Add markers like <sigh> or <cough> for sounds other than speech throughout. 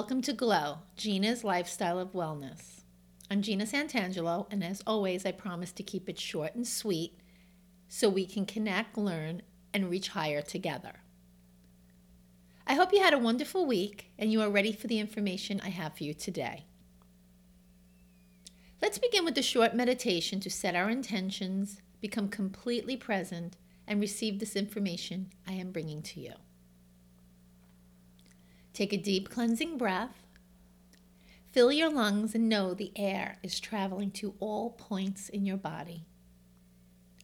Welcome to Glow, Gina's Lifestyle of Wellness. I'm Gina Santangelo, and as always, I promise to keep it short and sweet so we can connect, learn, and reach higher together. I hope you had a wonderful week and you are ready for the information I have for you today. Let's begin with a short meditation to set our intentions, become completely present, and receive this information I am bringing to you. Take a deep cleansing breath. Fill your lungs and know the air is traveling to all points in your body.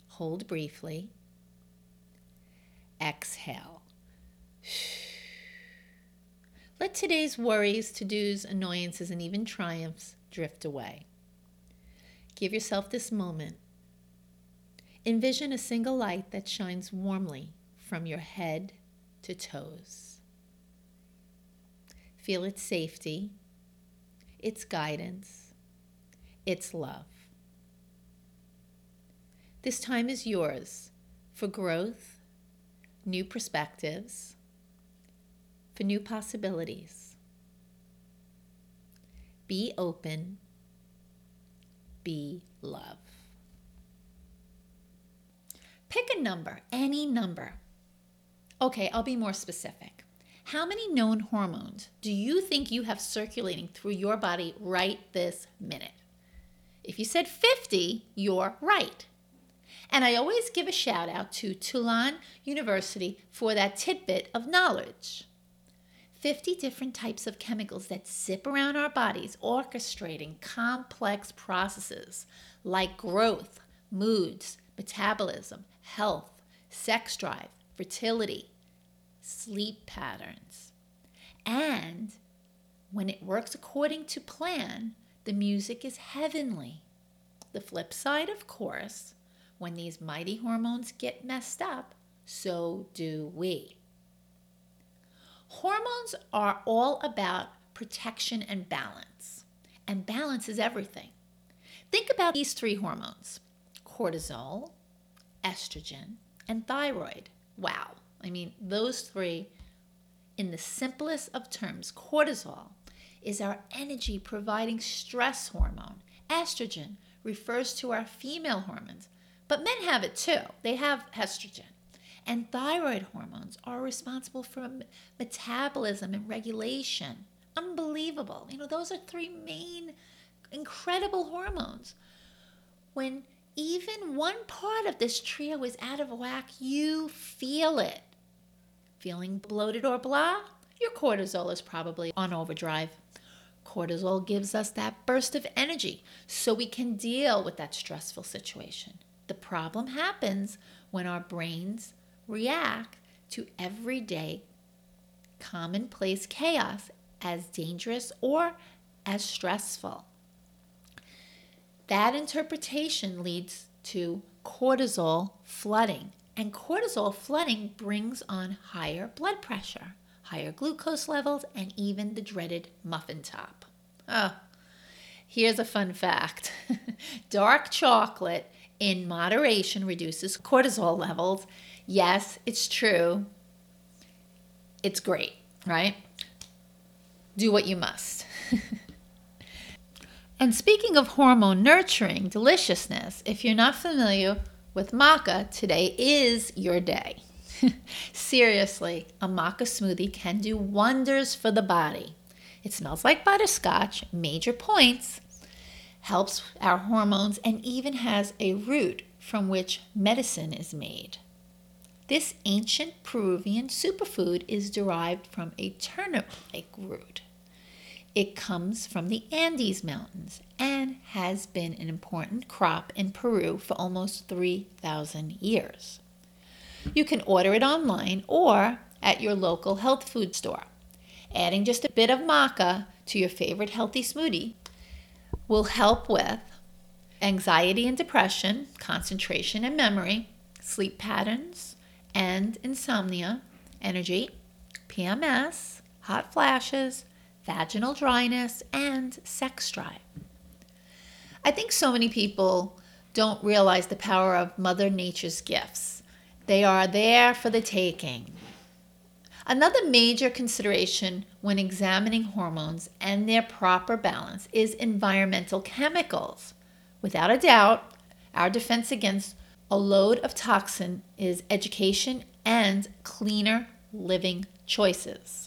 Hold briefly. Exhale. <sighs> Let today's worries, to dos, annoyances, and even triumphs drift away. Give yourself this moment. Envision a single light that shines warmly from your head to toes. Feel its safety, its guidance, its love. This time is yours for growth, new perspectives, for new possibilities. Be open, be love. Pick a number, any number. Okay, I'll be more specific. How many known hormones do you think you have circulating through your body right this minute? If you said 50, you're right. And I always give a shout out to Tulane University for that tidbit of knowledge. 50 different types of chemicals that zip around our bodies, orchestrating complex processes like growth, moods, metabolism, health, sex drive, fertility, sleep patterns. And when it works according to plan, the music is heavenly. The flip side, of course, when these mighty hormones get messed up, so do we. Hormones are all about protection and balance, and balance is everything. Think about these three hormones cortisol, estrogen, and thyroid. Wow. I mean, those three, in the simplest of terms, cortisol is our energy providing stress hormone. Estrogen refers to our female hormones, but men have it too. They have estrogen. And thyroid hormones are responsible for metabolism and regulation. Unbelievable. You know, those are three main incredible hormones. When even one part of this trio is out of whack, you feel it. Feeling bloated or blah? Your cortisol is probably on overdrive. Cortisol gives us that burst of energy so we can deal with that stressful situation. The problem happens when our brains react to everyday commonplace chaos as dangerous or as stressful. That interpretation leads to cortisol flooding, and cortisol flooding brings on higher blood pressure, higher glucose levels, and even the dreaded muffin top. Oh, here's a fun fact <laughs> dark chocolate in moderation reduces cortisol levels. Yes, it's true. It's great, right? Do what you must. <laughs> and speaking of hormone nurturing deliciousness, if you're not familiar with maca, today is your day. <laughs> Seriously, a maca smoothie can do wonders for the body. It smells like butterscotch, major points, helps our hormones, and even has a root from which medicine is made. This ancient Peruvian superfood is derived from a turnip like root. It comes from the Andes Mountains and has been an important crop in Peru for almost 3,000 years. You can order it online or at your local health food store. Adding just a bit of maca to your favorite healthy smoothie will help with anxiety and depression, concentration and memory, sleep patterns and insomnia, energy, PMS, hot flashes, vaginal dryness, and sex drive. I think so many people don't realize the power of Mother Nature's gifts. They are there for the taking. Another major consideration when examining hormones and their proper balance is environmental chemicals. Without a doubt, our defense against a load of toxin is education and cleaner living choices.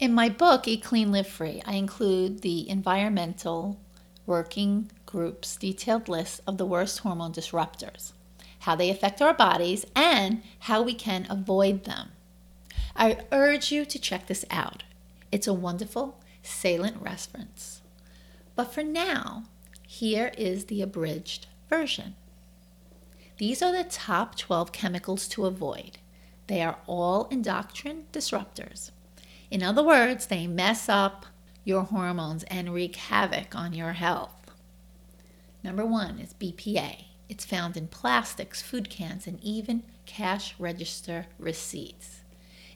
In my book, Eat Clean, Live Free, I include the environmental working group's detailed list of the worst hormone disruptors, how they affect our bodies, and how we can avoid them. I urge you to check this out. It's a wonderful, salient reference. But for now, here is the abridged version. These are the top 12 chemicals to avoid. They are all endocrine disruptors. In other words, they mess up your hormones and wreak havoc on your health. Number one is BPA. It's found in plastics, food cans, and even cash register receipts.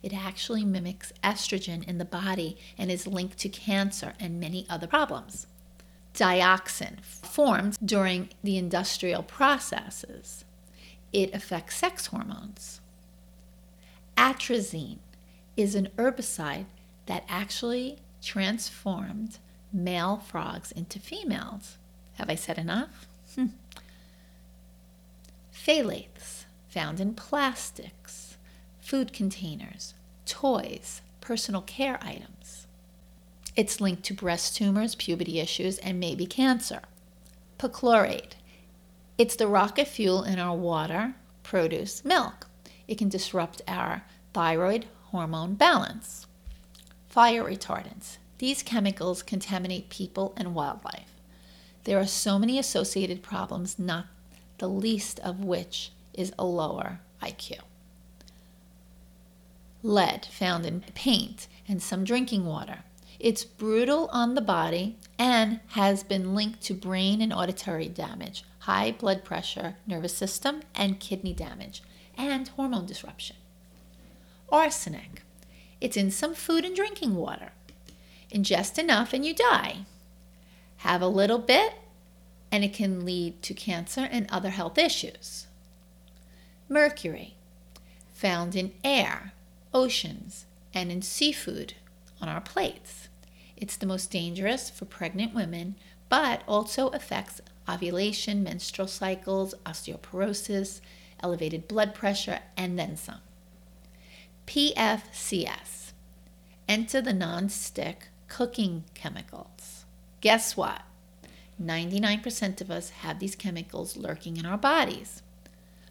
It actually mimics estrogen in the body and is linked to cancer and many other problems. Dioxin forms during the industrial processes. It affects sex hormones. Atrazine is an herbicide that actually transformed male frogs into females. Have I said enough? Hmm. Phthalates, found in plastics, food containers, toys, personal care items. It's linked to breast tumors, puberty issues, and maybe cancer. Perchlorate. It's the rocket fuel in our water, produce, milk. It can disrupt our thyroid hormone balance. Fire retardants. These chemicals contaminate people and wildlife. There are so many associated problems, not the least of which is a lower IQ. Lead found in paint and some drinking water. It's brutal on the body and has been linked to brain and auditory damage, high blood pressure, nervous system, and kidney damage, and hormone disruption. Arsenic. It's in some food and drinking water. Ingest enough and you die. Have a little bit and it can lead to cancer and other health issues. Mercury. Found in air, oceans, and in seafood on our plates. It's the most dangerous for pregnant women, but also affects ovulation, menstrual cycles, osteoporosis, elevated blood pressure, and then some. PFCS. Enter the non-stick cooking chemicals. Guess what? 99% of us have these chemicals lurking in our bodies.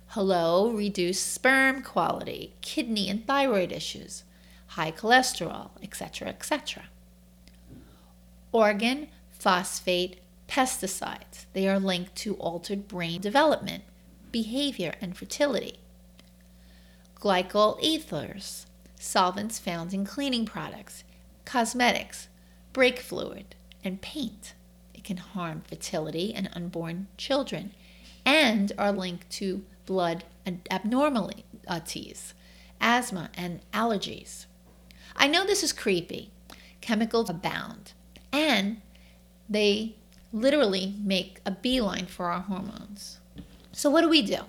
Hello, reduced sperm quality, kidney and thyroid issues, high cholesterol, etc., etc. Organ phosphate pesticides. They are linked to altered brain development, behavior, and fertility. Glycol ethers, solvents found in cleaning products, cosmetics, brake fluid, and paint. It can harm fertility and unborn children and are linked to blood abnormalities, uh, asthma, and allergies. I know this is creepy. Chemicals abound, and they literally make a beeline for our hormones. So, what do we do?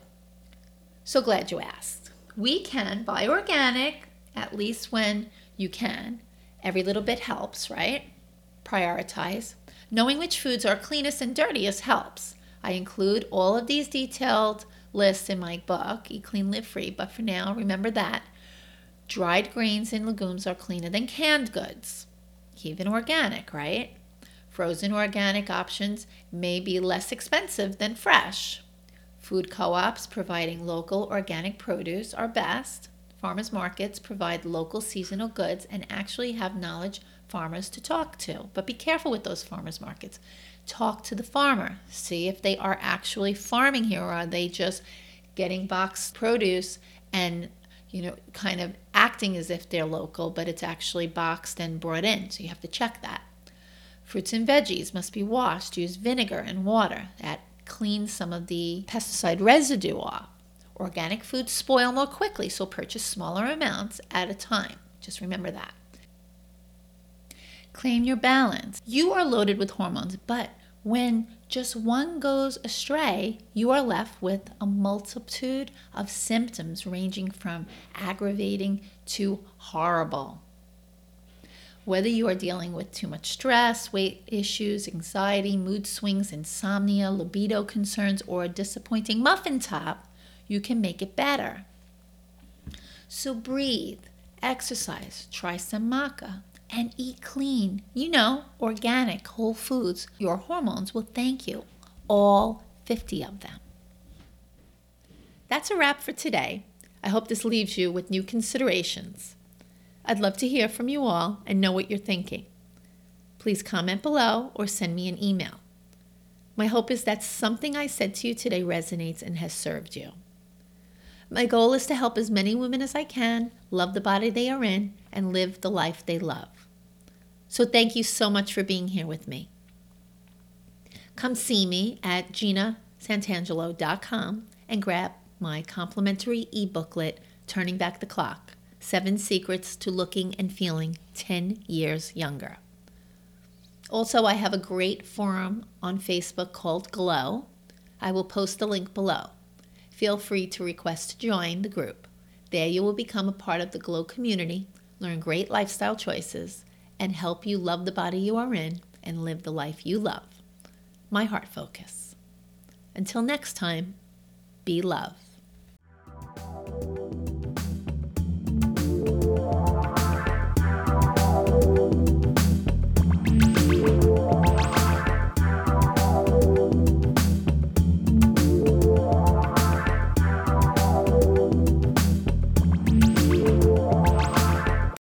So glad you asked. We can buy organic, at least when you can. Every little bit helps, right? Prioritize. Knowing which foods are cleanest and dirtiest helps. I include all of these detailed lists in my book, Eat Clean, Live Free, but for now, remember that dried grains and legumes are cleaner than canned goods, even organic, right? Frozen organic options may be less expensive than fresh. Food co ops providing local organic produce are best. Farmers markets provide local seasonal goods and actually have knowledge farmers to talk to. But be careful with those farmers markets. Talk to the farmer. See if they are actually farming here or are they just getting boxed produce and you know kind of acting as if they're local but it's actually boxed and brought in. So you have to check that. Fruits and veggies must be washed. Use vinegar and water. That cleans some of the pesticide residue off. Organic foods spoil more quickly, so purchase smaller amounts at a time. Just remember that. Claim your balance. You are loaded with hormones, but when just one goes astray, you are left with a multitude of symptoms ranging from aggravating to horrible. Whether you are dealing with too much stress, weight issues, anxiety, mood swings, insomnia, libido concerns, or a disappointing muffin top, you can make it better. So breathe, exercise, try some maca, and eat clean. You know, organic, whole foods. Your hormones will thank you, all 50 of them. That's a wrap for today. I hope this leaves you with new considerations. I'd love to hear from you all and know what you're thinking. Please comment below or send me an email. My hope is that something I said to you today resonates and has served you. My goal is to help as many women as I can love the body they are in and live the life they love. So thank you so much for being here with me. Come see me at ginasantangelo.com and grab my complimentary e-booklet, Turning Back the Clock Seven Secrets to Looking and Feeling 10 Years Younger. Also, I have a great forum on Facebook called Glow. I will post the link below. Feel free to request to join the group. There, you will become a part of the Glow community, learn great lifestyle choices, and help you love the body you are in and live the life you love. My heart focus. Until next time, be love.